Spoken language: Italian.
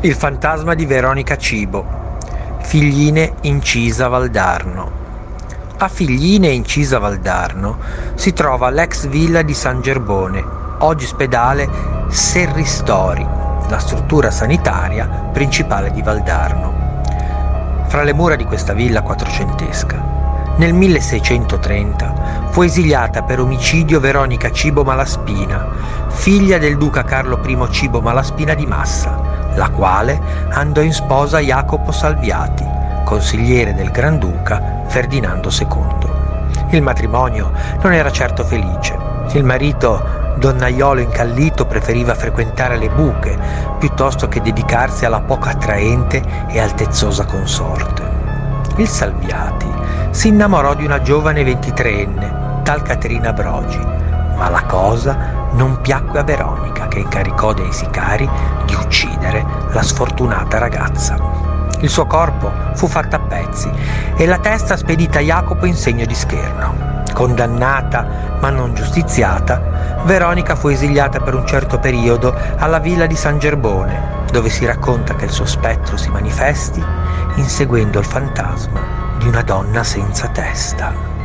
Il fantasma di Veronica Cibo. Figline Incisa Valdarno. A Figline Incisa Valdarno si trova l'ex villa di San Gerbone, oggi ospedale Serristori, la struttura sanitaria principale di Valdarno. Fra le mura di questa villa quattrocentesca nel 1630 fu esiliata per omicidio Veronica Cibo Malaspina, figlia del duca Carlo I Cibo Malaspina di Massa, la quale andò in sposa Jacopo Salviati, consigliere del Granduca Ferdinando II. Il matrimonio non era certo felice. Il marito, donnaiolo incallito, preferiva frequentare le buche piuttosto che dedicarsi alla poco attraente e altezzosa consorte. Il Salviati si innamorò di una giovane ventitreenne, tal Caterina Brogi, ma la cosa non piacque a Veronica che incaricò dei sicari di uccidere la sfortunata ragazza. Il suo corpo fu fatto a pezzi e la testa spedita a Jacopo in segno di scherno. Condannata ma non giustiziata, Veronica fu esiliata per un certo periodo alla villa di San Gerbone, dove si racconta che il suo spettro si manifesti inseguendo il fantasma di una donna senza testa.